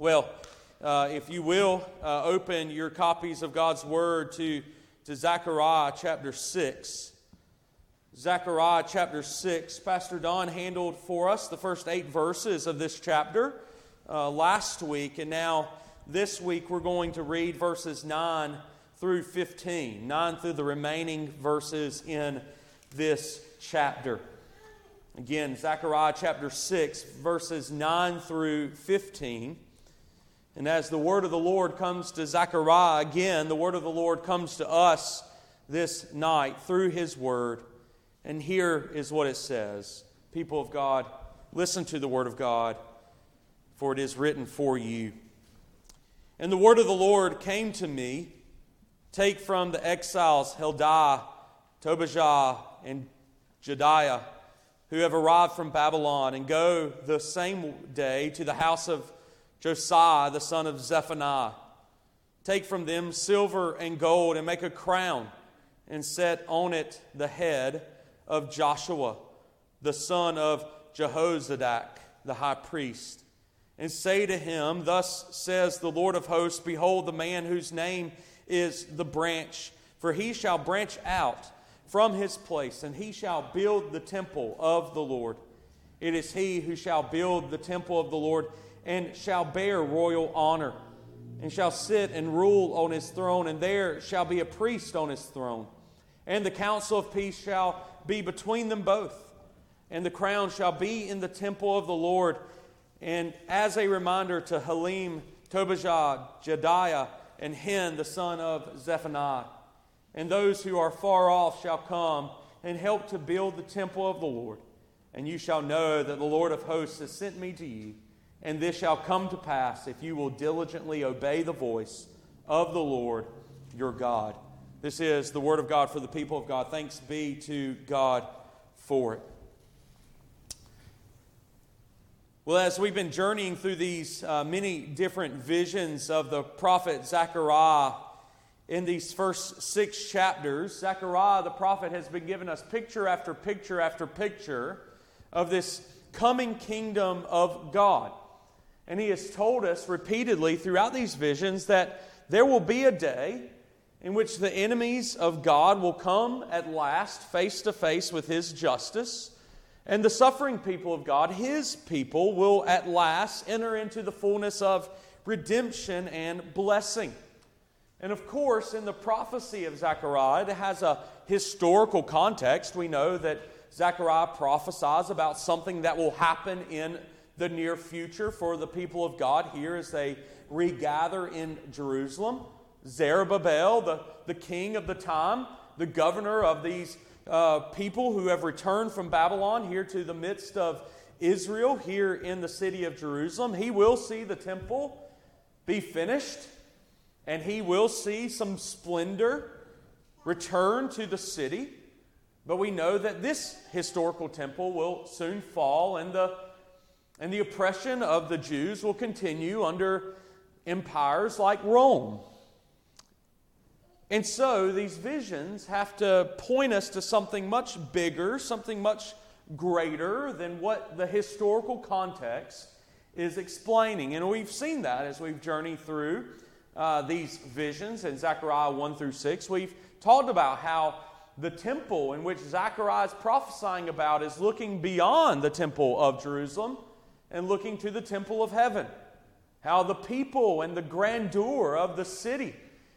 Well, uh, if you will, uh, open your copies of God's Word to, to Zechariah chapter 6. Zechariah chapter 6. Pastor Don handled for us the first eight verses of this chapter uh, last week, and now this week we're going to read verses 9 through 15, 9 through the remaining verses in this chapter. Again, Zechariah chapter 6, verses 9 through 15. And as the word of the Lord comes to Zechariah again, the word of the Lord comes to us this night through his word. And here is what it says People of God, listen to the word of God, for it is written for you. And the word of the Lord came to me Take from the exiles Heldiah, Tobijah, and Jedaiah, who have arrived from Babylon, and go the same day to the house of Josiah, the son of Zephaniah. Take from them silver and gold and make a crown and set on it the head of Joshua, the son of Jehozadak, the high priest. And say to him, Thus says the Lord of hosts Behold, the man whose name is the branch, for he shall branch out from his place, and he shall build the temple of the Lord. It is he who shall build the temple of the Lord and shall bear royal honor, and shall sit and rule on his throne, and there shall be a priest on his throne. And the counsel of peace shall be between them both, and the crown shall be in the temple of the Lord. And as a reminder to Helem, Tobijah, Jedaiah, and Hen, the son of Zephaniah. And those who are far off shall come and help to build the temple of the Lord. And you shall know that the Lord of hosts has sent me to you. And this shall come to pass if you will diligently obey the voice of the Lord your God. This is the word of God for the people of God. Thanks be to God for it. Well, as we've been journeying through these uh, many different visions of the prophet Zechariah in these first six chapters, Zechariah the prophet has been giving us picture after picture after picture of this coming kingdom of God. And he has told us repeatedly throughout these visions that there will be a day in which the enemies of God will come at last face to face with his justice. And the suffering people of God, his people, will at last enter into the fullness of redemption and blessing. And of course, in the prophecy of Zechariah, it has a historical context. We know that Zechariah prophesies about something that will happen in the near future for the people of God here as they regather in Jerusalem. Zerubbabel, the, the king of the time, the governor of these uh, people who have returned from Babylon here to the midst of Israel, here in the city of Jerusalem, he will see the temple be finished and he will see some splendor return to the city. But we know that this historical temple will soon fall and the and the oppression of the Jews will continue under empires like Rome. And so these visions have to point us to something much bigger, something much greater than what the historical context is explaining. And we've seen that as we've journeyed through uh, these visions in Zechariah 1 through 6. We've talked about how the temple in which Zechariah is prophesying about is looking beyond the temple of Jerusalem and looking to the temple of heaven. How the people and the grandeur of the city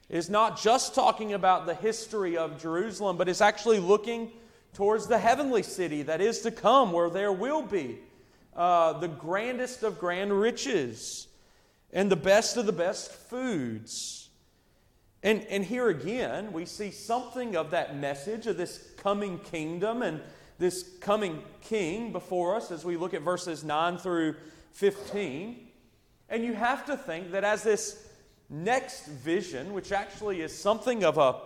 is not just talking about the history of Jerusalem, but is actually looking towards the heavenly city that is to come, where there will be uh, the grandest of grand riches and the best of the best foods. And, and here again, we see something of that message of this coming kingdom and this coming king before us as we look at verses 9 through 15. And you have to think that as this next vision, which actually is something of a,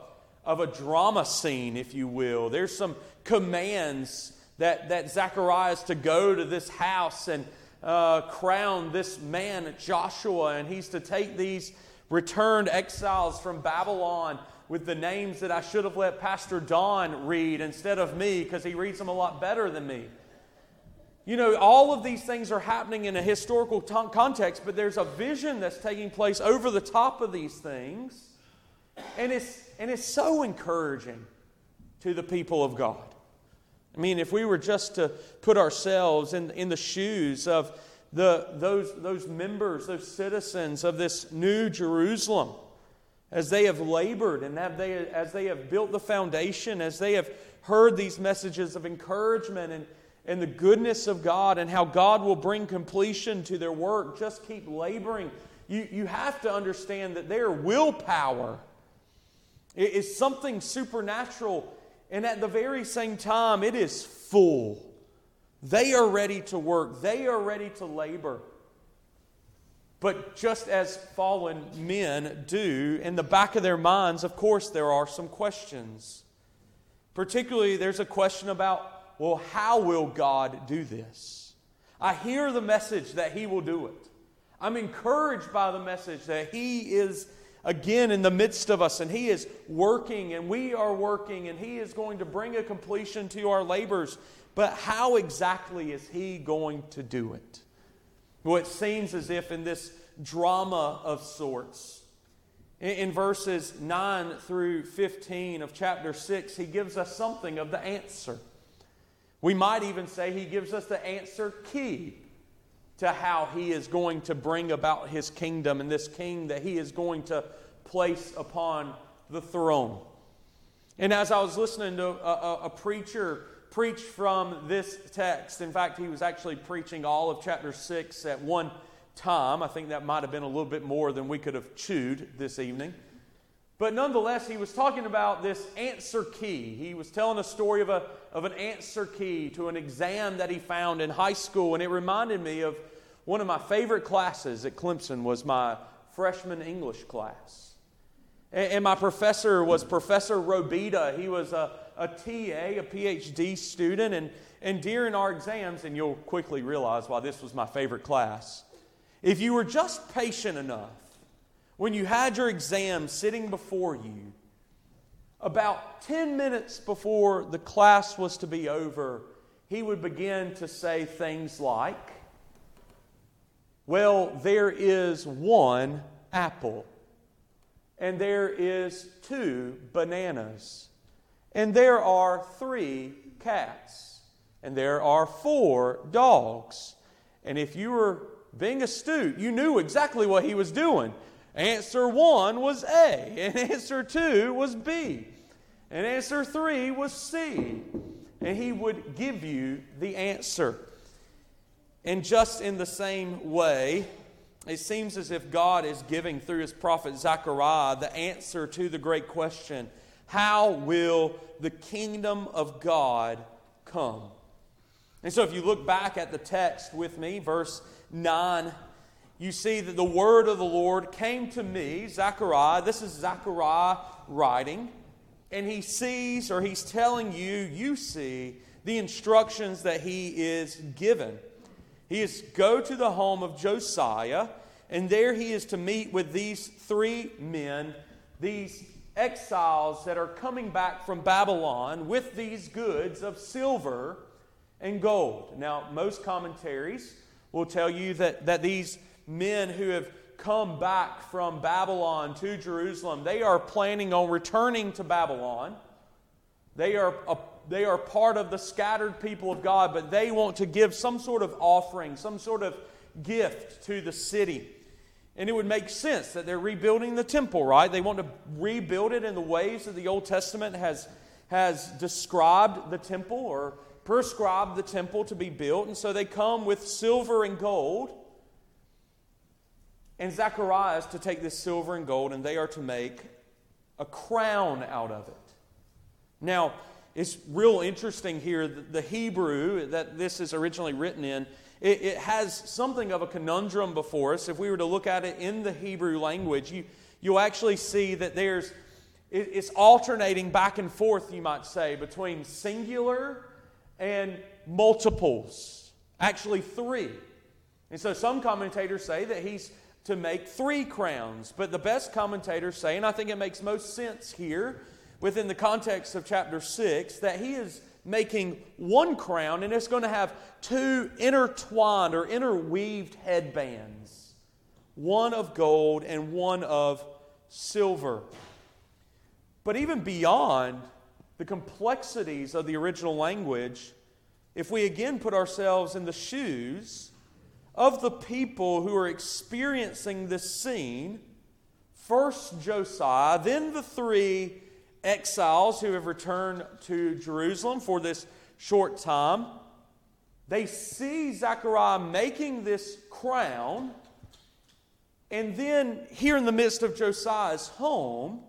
of a drama scene, if you will, there's some commands that, that Zechariah is to go to this house and uh, crown this man, Joshua, and he's to take these returned exiles from Babylon with the names that I should have let Pastor Don read instead of me because he reads them a lot better than me. You know, all of these things are happening in a historical t- context, but there's a vision that's taking place over the top of these things. And it's, and it's so encouraging to the people of God. I mean, if we were just to put ourselves in, in the shoes of the, those, those members, those citizens of this new Jerusalem, as they have labored and they, as they have built the foundation, as they have heard these messages of encouragement and, and the goodness of God and how God will bring completion to their work, just keep laboring. You, you have to understand that their willpower is something supernatural, and at the very same time, it is full. They are ready to work, they are ready to labor. But just as fallen men do, in the back of their minds, of course, there are some questions. Particularly, there's a question about, well, how will God do this? I hear the message that He will do it. I'm encouraged by the message that He is again in the midst of us and He is working and we are working and He is going to bring a completion to our labors. But how exactly is He going to do it? Well, it seems as if in this drama of sorts, in verses 9 through 15 of chapter 6, he gives us something of the answer. We might even say he gives us the answer key to how he is going to bring about his kingdom and this king that he is going to place upon the throne. And as I was listening to a, a, a preacher preach from this text, in fact, he was actually preaching all of chapter 6 at one time. I think that might have been a little bit more than we could have chewed this evening. But nonetheless, he was talking about this answer key. He was telling a story of, a, of an answer key to an exam that he found in high school, and it reminded me of one of my favorite classes at Clemson was my freshman English class. And, my professor was Professor Robita. He was a, a TA, a PhD student, and, and during our exams, and you'll quickly realize why this was my favorite class, if you were just patient enough when you had your exam sitting before you, about 10 minutes before the class was to be over, he would begin to say things like, Well, there is one apple, and there is two bananas, and there are three cats, and there are four dogs. And if you were being astute, you knew exactly what he was doing. Answer one was A, and answer two was B, and answer three was C. And he would give you the answer. And just in the same way, it seems as if God is giving through his prophet Zechariah the answer to the great question how will the kingdom of God come? And so, if you look back at the text with me, verse 9 you see that the word of the Lord came to me, Zechariah. This is Zechariah writing. And he sees, or he's telling you, you see the instructions that he is given. He is go to the home of Josiah, and there he is to meet with these three men, these exiles that are coming back from Babylon with these goods of silver and gold. Now, most commentaries will tell you that, that these men who have come back from Babylon to Jerusalem, they are planning on returning to Babylon. They are, they are part of the scattered people of God, but they want to give some sort of offering, some sort of gift to the city. And it would make sense that they're rebuilding the temple, right? They want to rebuild it in the ways that the Old Testament has, has described the temple or prescribed the temple to be built. And so they come with silver and gold and Zechariah is to take this silver and gold, and they are to make a crown out of it. Now, it's real interesting here. The Hebrew that this is originally written in, it, it, has something of a conundrum before us. If we were to look at it in the Hebrew language, you, you'll actually see that there's it, it's alternating back and forth, you might say, between singular and multiples. Actually, three. And so some commentators say that he's to make three crowns. But the best commentators say, and I think it makes most sense here within the context of chapter 6, that he is making one crown, and it's going to have two intertwined or interweaved headbands one of gold and one of silver. But even beyond the complexities of the original language, if we again put ourselves in the shoes of the people who are experiencing this scene, first Josiah, then the three exiles who have returned to Jerusalem for this short time, they see Zechariah making this crown. And then, here in the midst of Josiah's home,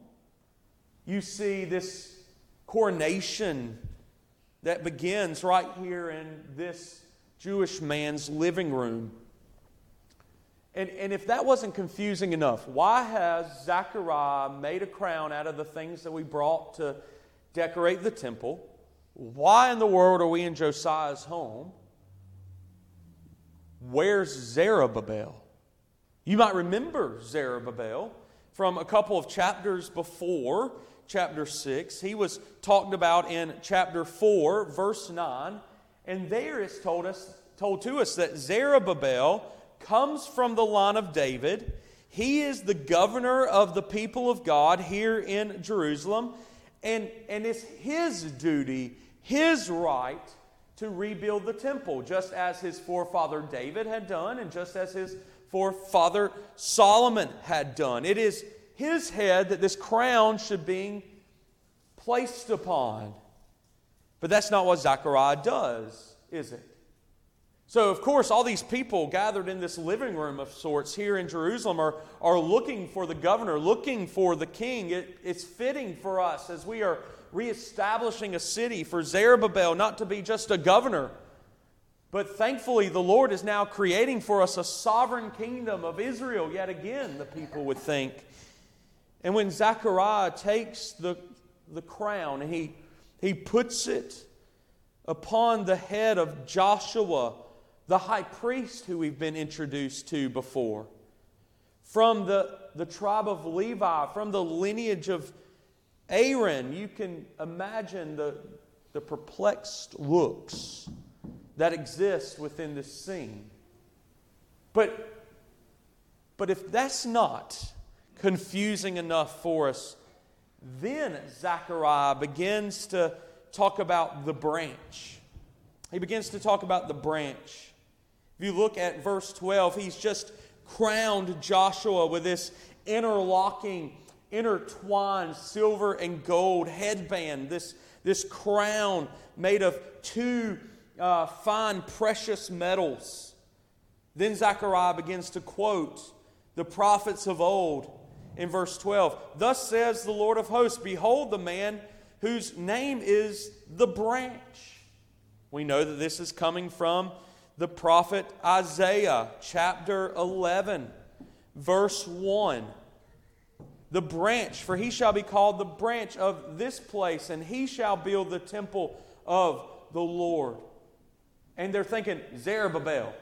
you see this coronation that begins right here in this Jewish man's living room. And, and if that wasn't confusing enough, why has Zechariah made a crown out of the things that we brought to decorate the temple? Why in the world are we in Josiah's home? Where's Zerubbabel? You might remember Zerubbabel from a couple of chapters before chapter 6. He was talked about in chapter 4, verse 9. And there it's told, us, told to us that Zerubbabel comes from the line of David. He is the governor of the people of God here in Jerusalem. And, and it's his duty, his right to rebuild the temple, just as his forefather David had done, and just as his forefather Solomon had done. It is his head that this crown should be placed upon. But that's not what Zechariah does, is it? So, of course, all these people gathered in this living room of sorts here in Jerusalem are, are looking for the governor, looking for the king. It, it's fitting for us as we are reestablishing a city for Zerubbabel not to be just a governor, but thankfully the Lord is now creating for us a sovereign kingdom of Israel, yet again, the people would think. And when Zechariah takes the, the crown and he, he puts it upon the head of Joshua, the high priest who we've been introduced to before, from the, the tribe of Levi, from the lineage of Aaron, you can imagine the, the perplexed looks that exist within this scene. But, but if that's not confusing enough for us, then Zechariah begins to talk about the branch. He begins to talk about the branch. If you look at verse 12, he's just crowned Joshua with this interlocking, intertwined silver and gold headband, this, this crown made of two uh, fine, precious metals. Then Zechariah begins to quote the prophets of old in verse 12. Thus says the Lord of hosts Behold, the man whose name is the branch. We know that this is coming from the prophet Isaiah, chapter 11, verse 1. The branch, for he shall be called the branch of this place, and he shall build the temple of the Lord. And they're thinking, Zerubbabel,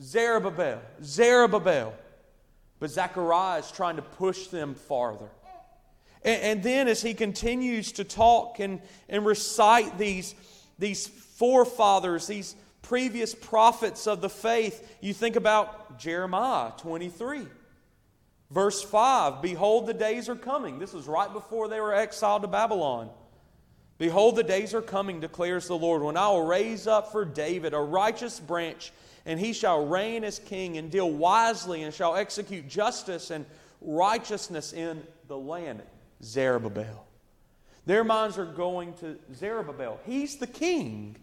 Zerubbabel, Zerubbabel. But Zechariah is trying to push them farther. And, and, then as he continues to talk and, and recite these, these forefathers, these previous prophets of the faith, you think about Jeremiah 23. Verse 5 Behold, the days are coming. This was right before they were exiled to Babylon. Behold, the days are coming, declares the Lord, when I will raise up for David a righteous branch and he shall reign as king and deal wisely and shall execute justice and righteousness in the land. Zerubbabel. Their minds are going to Zerubbabel. He's the king.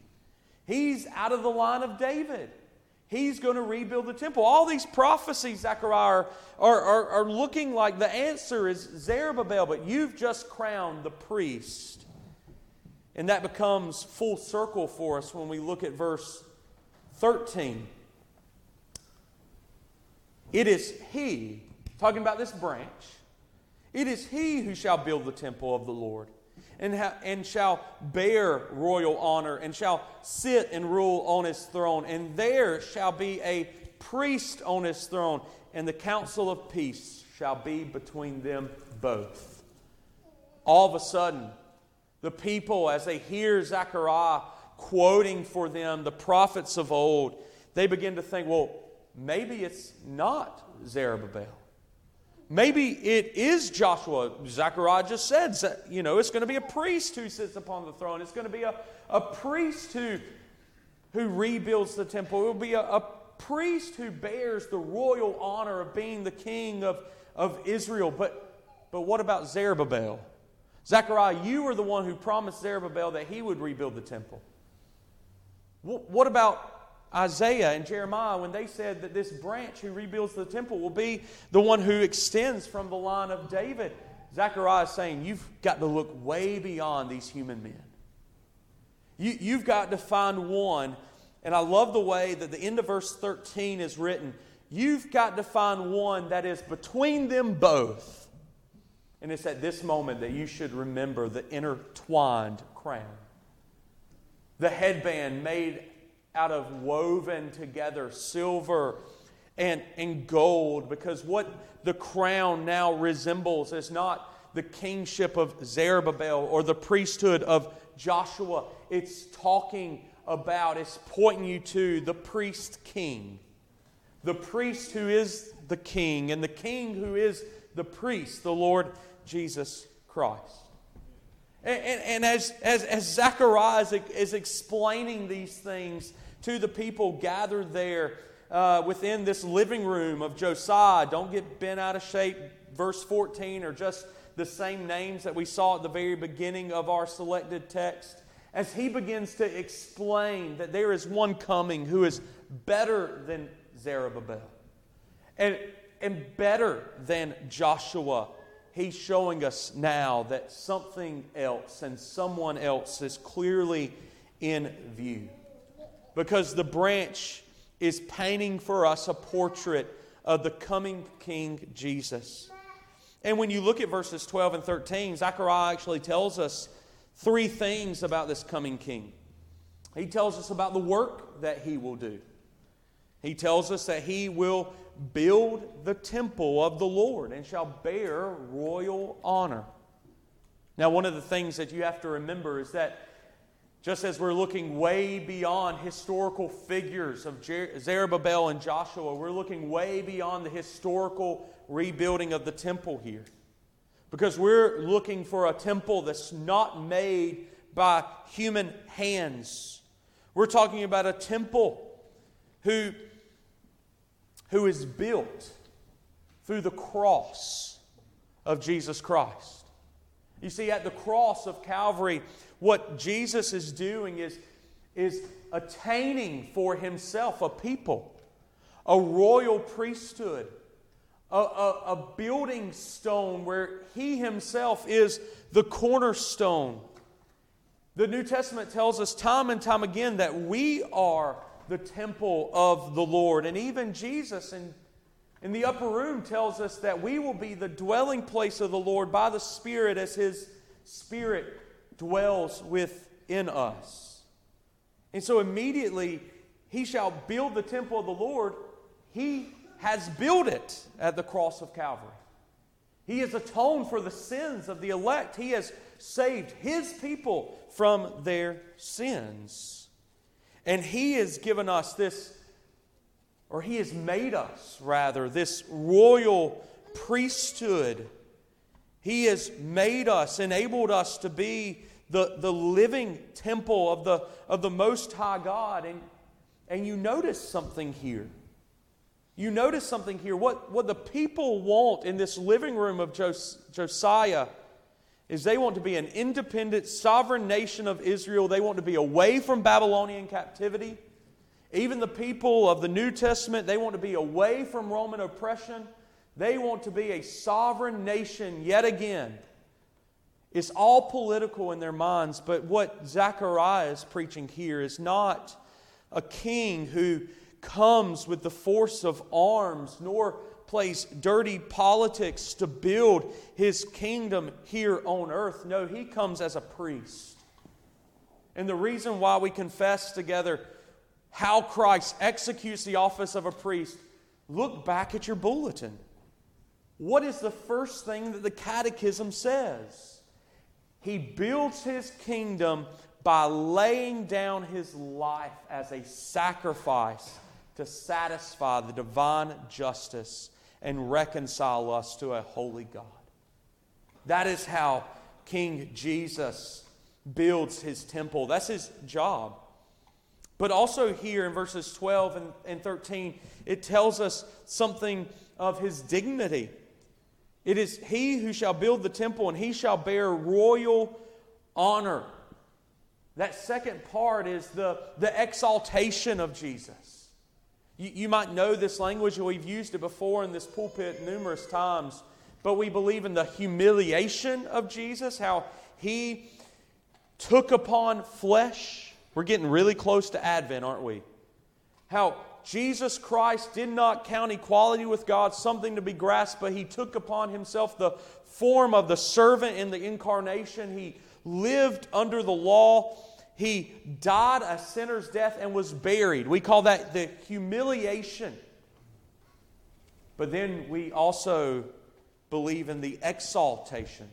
He's out of the line of David. He's going to rebuild the temple. All these prophecies, Zechariah, are, are, are looking like the answer is Zerubbabel, but you've just crowned the priest. And that becomes full circle for us when we look at verse 13. It is he, talking about this branch, it is he who shall build the temple of the Lord and, ha- and shall bear royal honor and shall sit and rule on his throne. And there shall be a priest on his throne, and the counsel of peace shall be between them both. All of a sudden, The people, as they hear Zechariah quoting for them the prophets of old, they begin to think, well, maybe it's not Zerubbabel. Maybe it is Joshua. Zechariah just said, you know, it's going to be a priest who sits upon the throne. It's going to be a, a priest who, who rebuilds the temple. It will be a, a priest who bears the royal honor of being the king of, of Israel. But, but what about Zerubbabel? Zechariah, you were the one who promised Zerubbabel that he would rebuild the temple. What about Isaiah and Jeremiah when they said that this branch who rebuilds the temple will be the one who extends from the line of David? Zechariah is saying, You've got to look way beyond these human men. You, you've got to find one, and I love the way that the end of verse 13 is written. You've got to find one that is between them both. And it's at this moment that you should remember the intertwined crown. The headband made out of woven together silver and, and gold, because what the crown now resembles is not the kingship of Zerubbabel or the priesthood of Joshua. It's talking about, it's pointing you to the priest king. The priest who is the king, and the king who is the priest, the Lord Jesus Christ. And, and, and as, as, as Zechariah is, is, explaining these things to the people gathered there uh, within this living room of Josiah, don't get bent out of shape, verse 14, or just the same names that we saw at the very beginning of our selected text. As he begins to explain that there is one coming who is better than Zerubbabel and, and better than Joshua he's showing us now that something else and someone else is clearly in view. Because the branch is painting for us a portrait of the coming King Jesus. And when you look at verses 12 and 13, Zechariah actually tells us three things about this coming king. He tells us about the work that he will do. He tells us that he will build the temple of the Lord and shall bear royal honor. Now, one of the things that you have to remember is that just as we're looking way beyond historical figures of Zerubbabel and Joshua, we're looking way beyond the historical rebuilding of the temple here. Because we're looking for a temple that's not made by human hands. We're talking about a temple who who is built through the cross of Jesus Christ. You see, at the cross of Calvary, what Jesus is doing is, is attaining for himself a people, a royal priesthood, a, a, a building stone where he himself is the cornerstone. The New Testament tells us time and time again that we are the temple of the Lord. And even Jesus in, in the upper room tells us that we will be the dwelling place of the Lord by the Spirit as His Spirit dwells within us. And so immediately, He shall build the temple of the Lord. He has built it at the cross of Calvary. He has atoned for the sins of the elect. He has saved His people from their sins. And He has given us this, or He has made us, rather, this royal priesthood. He has made us, enabled us to be the, the living temple of the, of the Most High God. And, and you notice something here. You notice something here. What, what the people want in this living room of Jos- Josiah is they want to be an independent, sovereign nation of Israel. They want to be away from Babylonian captivity. Even the people of the New Testament, they want to be away from Roman oppression. They want to be a sovereign nation yet again. It's all political in their minds, but what Zechariah is preaching here is not a king who comes with the force of arms, nor plays dirty politics to build his kingdom here on earth. No, he comes as a priest. And the reason why we confess together how Christ executes the office of a priest, look back at your bulletin. What is the first thing that the Catechism says? He builds his kingdom by laying down his life as a sacrifice to satisfy the divine justice and reconcile us to a holy God. That is how King Jesus builds his temple. That's his job. But also, here in verses 12 and, and 13, it tells us something of his dignity. It is he who shall build the temple, and he shall bear royal honor. That second part is the, the exaltation of Jesus. You, you might know this language, and we've used it before in this pulpit numerous times, but we believe in the humiliation of Jesus, how he took upon flesh. We're getting really close to Advent, aren't we? How Jesus Christ did not count equality with God something to be grasped, but he took upon himself the form of the servant in the incarnation. He lived under the law. He died a sinner's death and was buried. We call that the humiliation. But then we also believe in the exaltation.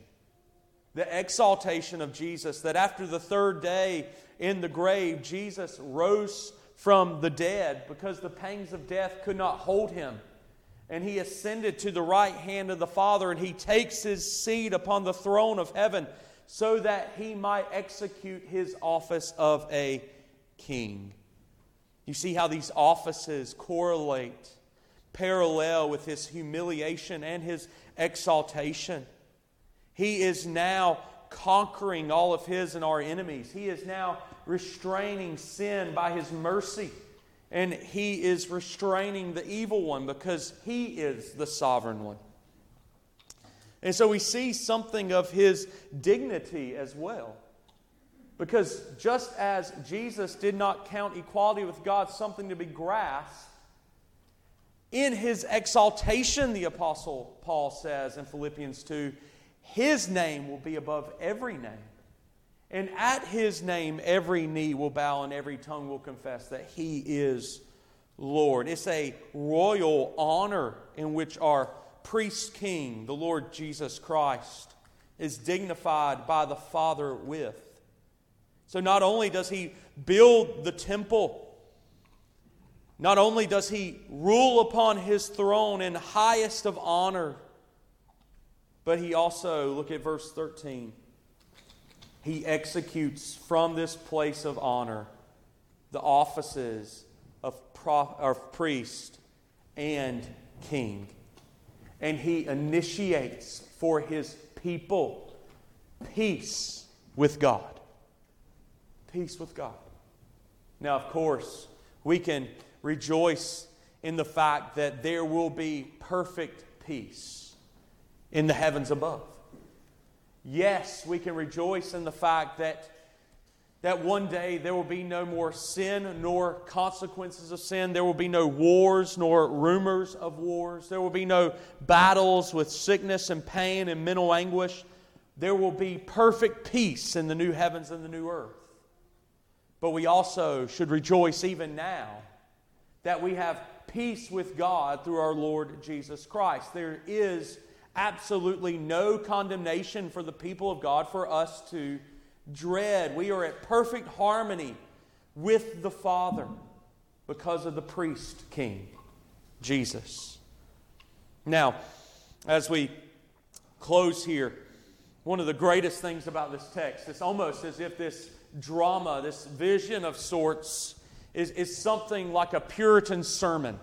The exaltation of Jesus, that after the third day in the grave, Jesus rose from the dead because the pangs of death could not hold him. And he ascended to the right hand of the Father, and he takes his seat upon the throne of heaven so that he might execute his office of a king. You see how these offices correlate, parallel with his humiliation and his exaltation. He is now conquering all of his and our enemies. He is now restraining sin by his mercy. And he is restraining the evil one because he is the sovereign one. And so we see something of his dignity as well. Because just as Jesus did not count equality with God something to be grasped, in his exaltation, the Apostle Paul says in Philippians 2, his name will be above every name. And at his name, every knee will bow and every tongue will confess that he is Lord. It's a royal honor in which our priest king, the Lord Jesus Christ, is dignified by the Father with. So not only does he build the temple, not only does he rule upon his throne in highest of honor, but he also, look at verse 13 he executes from this place of honor the offices of, prof, of priest and king. And he initiates for his people peace with God. Peace with God. Now, of course, we can rejoice in the fact that there will be perfect peace in the heavens above. Yes, we can rejoice in the fact that, that one day there will be no more sin nor consequences of sin. There will be no wars nor rumors of wars. There will be no battles with sickness and pain and mental anguish. There will be perfect peace in the new heavens and the new earth. But we also should rejoice even now that we have peace with God through our Lord Jesus Christ. There is absolutely no condemnation for the people of God for us to dread. We are at perfect harmony with the Father because of the priest king, Jesus. Now, as we close here, one of the greatest things about this text, it's almost as if this drama, this vision of sorts, is, is something like a Puritan sermon.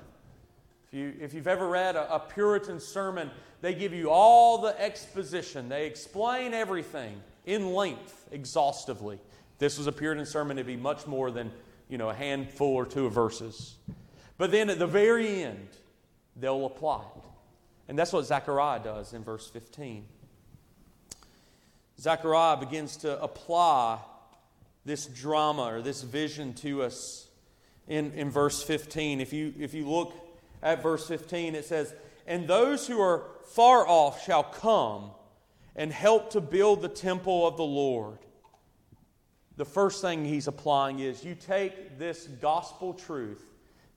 If, you, if you've ever read a, a Puritan sermon, they give you all the exposition, they explain everything in length, exhaustively. This was a Puritan sermon, it'd be much more than you know, a handful or two of verses. But then at the very end, they'll apply it. And that's what Zechariah does in verse 15. Zechariah begins to apply this drama or this vision to us in, in verse 15. If you, if you look at verse 15, it says, and those who are far off shall come and help to build the temple of the Lord. The first thing he's applying is you take this gospel truth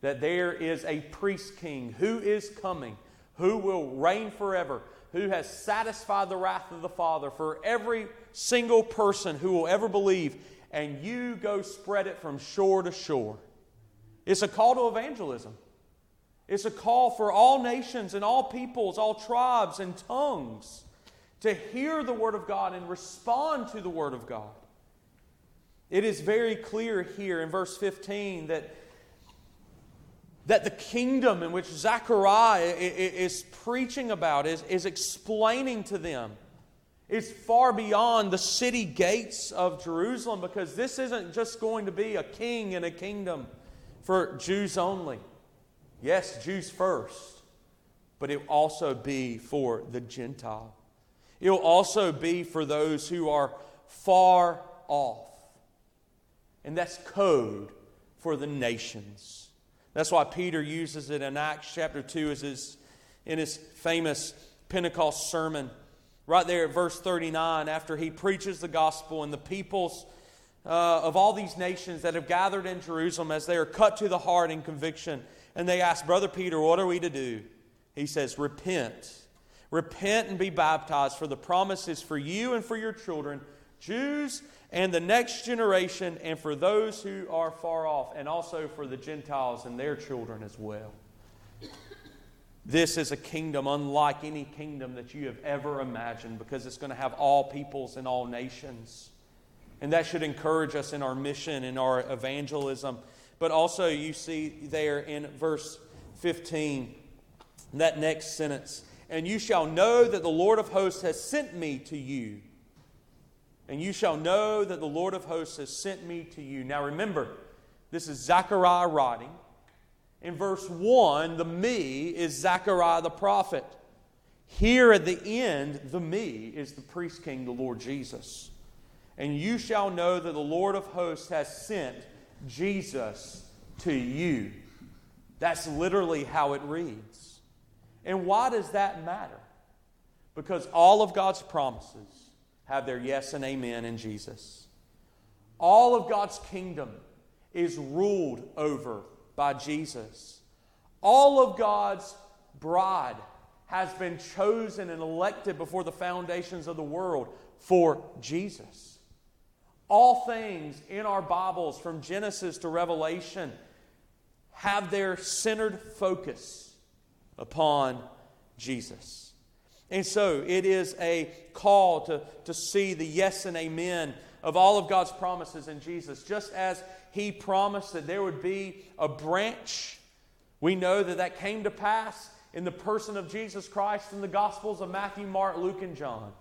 that there is a priest king who is coming, who will reign forever, who has satisfied the wrath of the Father for every single person who will ever believe, and you go spread it from shore to shore. It's a call to evangelism. It's a call for all nations and all peoples, all tribes and tongues to hear the Word of God and respond to the Word of God. It is very clear here in verse 15 that, that the kingdom in which Zechariah is preaching about, is, is explaining to them, is far beyond the city gates of Jerusalem because this isn't just going to be a king and a kingdom for Jews only. Yes, Jews first, but it will also be for the Gentile. It will also be for those who are far off. And that's code for the nations. That's why Peter uses it in Acts chapter 2 as his, in his famous Pentecost sermon. Right there at verse 39, after he preaches the gospel and the peoples uh, of all these nations that have gathered in Jerusalem as they are cut to the heart in conviction, and they ask, Brother Peter, what are we to do? He says, Repent. Repent and be baptized, for the promise is for you and for your children, Jews and the next generation, and for those who are far off, and also for the Gentiles and their children as well. This is a kingdom unlike any kingdom that you have ever imagined because it's going to have all peoples and all nations. And that should encourage us in our mission, in our evangelism. But also, you see there in verse 15, that next sentence, and you shall know that the Lord of hosts has sent me to you. And you shall know that the Lord of hosts has sent me to you. Now remember, this is Zechariah writing. In verse 1, the me is Zechariah the prophet. Here at the end, the me is the priest king, the Lord Jesus. And you shall know that the Lord of hosts has sent Jesus to you. That's literally how it reads. And why does that matter? Because all of God's promises have their yes and amen in Jesus. All of God's kingdom is ruled over by Jesus. All of God's bride has been chosen and elected before the foundations of the world for Jesus. All things in our Bibles, from Genesis to Revelation, have their centered focus upon Jesus. And so it is a call to, to see the yes and amen of all of God's promises in Jesus. Just as He promised that there would be a branch, we know that that came to pass in the person of Jesus Christ in the Gospels of Matthew, Mark, Luke, and John.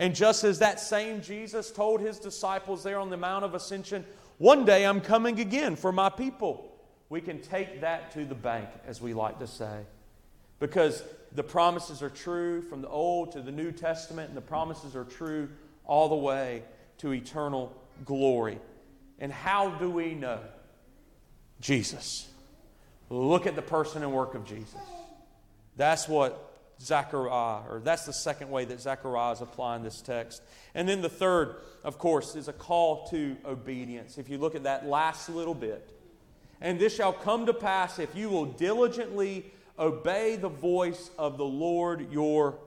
And just as that same Jesus told his disciples there on the Mount of Ascension, one day I'm coming again for my people, we can take that to the bank, as we like to say. Because the promises are true from the Old to the New Testament, and the promises are true all the way to eternal glory. And how do we know? Jesus. Look at the person and work of Jesus. That's what Zechariah, or that's the second way that Zechariah is applying this text. And then the third, of course, is a call to obedience. If you look at that last little bit, and this shall come to pass if you will diligently obey the voice of the Lord your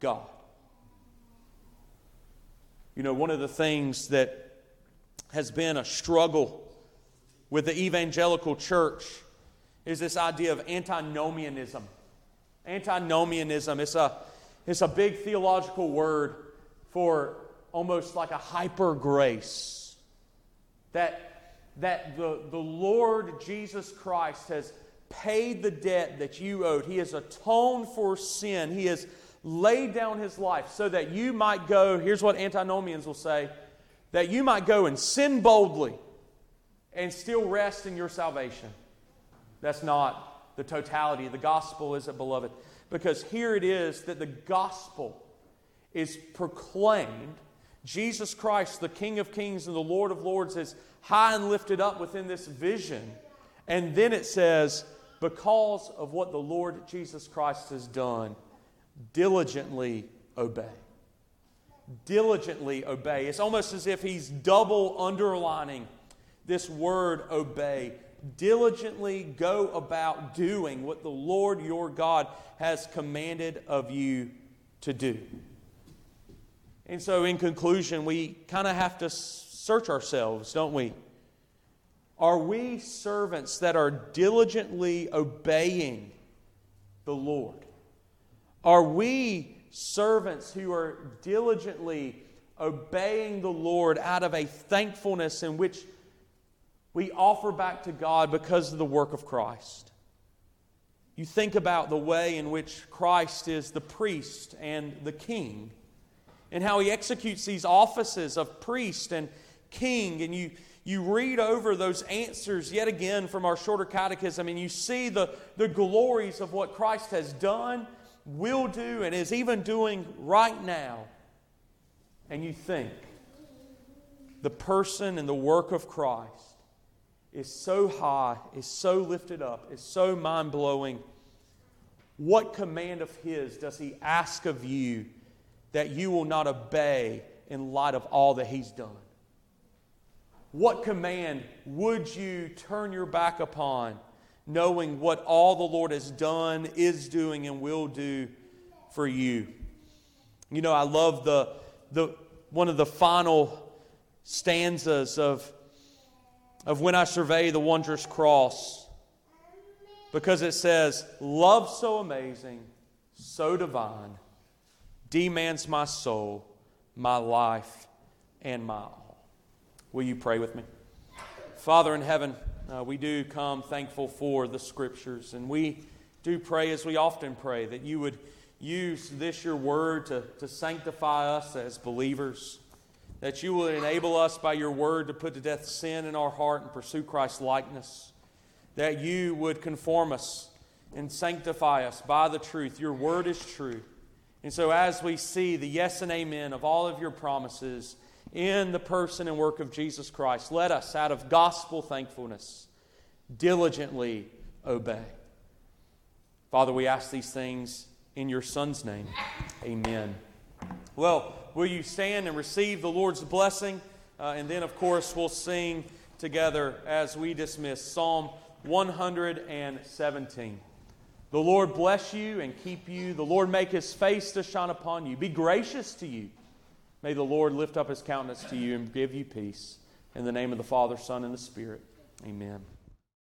God. You know, one of the things that has been a struggle with the evangelical church is this idea of antinomianism. Antinomianism is a, it's a big theological word for almost like a hyper grace. That, that the, the Lord Jesus Christ has paid the debt that you owed. He has atoned for sin. He has laid down his life so that you might go, here's what antinomians will say, that you might go and sin boldly and still rest in your salvation. That's not the totality the gospel, is it, beloved? Because here it is that the gospel is proclaimed. Jesus Christ, the King of Kings and the Lord of Lords, is high and lifted up within this vision. And then it says, because of what the Lord Jesus Christ has done, diligently obey. Diligently obey. It's almost as if he's double underlining this word obey diligently go about doing what the Lord your God has commanded of you to do. And so, in conclusion, we kind of have to search ourselves, don't we? Are we servants that are diligently obeying the Lord? Are we servants who are diligently obeying the Lord out of a thankfulness in which we offer back to God because of the work of Christ? You think about the way in which Christ is the priest and the king, and how he executes these offices of priest and king, and you you read over those answers yet again from our shorter catechism, and you see the, the glories of what Christ has done, will do, and is even doing right now. And you think the person and the work of Christ is so high, is so lifted up, is so mind blowing. What command of His does He ask of you that you will not obey in light of all that He's done? What command would you turn your back upon, knowing what all the Lord has done, is doing, and will do for you? You know, I love the, the one of the final stanzas of, of When I Survey the Wondrous Cross because it says, Love so amazing, so divine, demands my soul, my life, and my all. Will you pray with me? Father in heaven, uh, we do come thankful for the scriptures, and we do pray as we often pray that you would use this, your word, to, to sanctify us as believers, that you will enable us by your word to put to death sin in our heart and pursue Christ's likeness, that you would conform us and sanctify us by the truth. Your word is true. And so, as we see the yes and amen of all of your promises, in the person and work of Jesus Christ. Let us, out of gospel thankfulness, diligently obey. Father, we ask these things in your Son's name. Amen. Well, will you stand and receive the Lord's blessing? Uh, and then, of course, we'll sing together as we dismiss Psalm 117. The Lord bless you and keep you. The Lord make his face to shine upon you. Be gracious to you. May the Lord lift up his countenance to you and give you peace. In the name of the Father, Son, and the Spirit. Amen.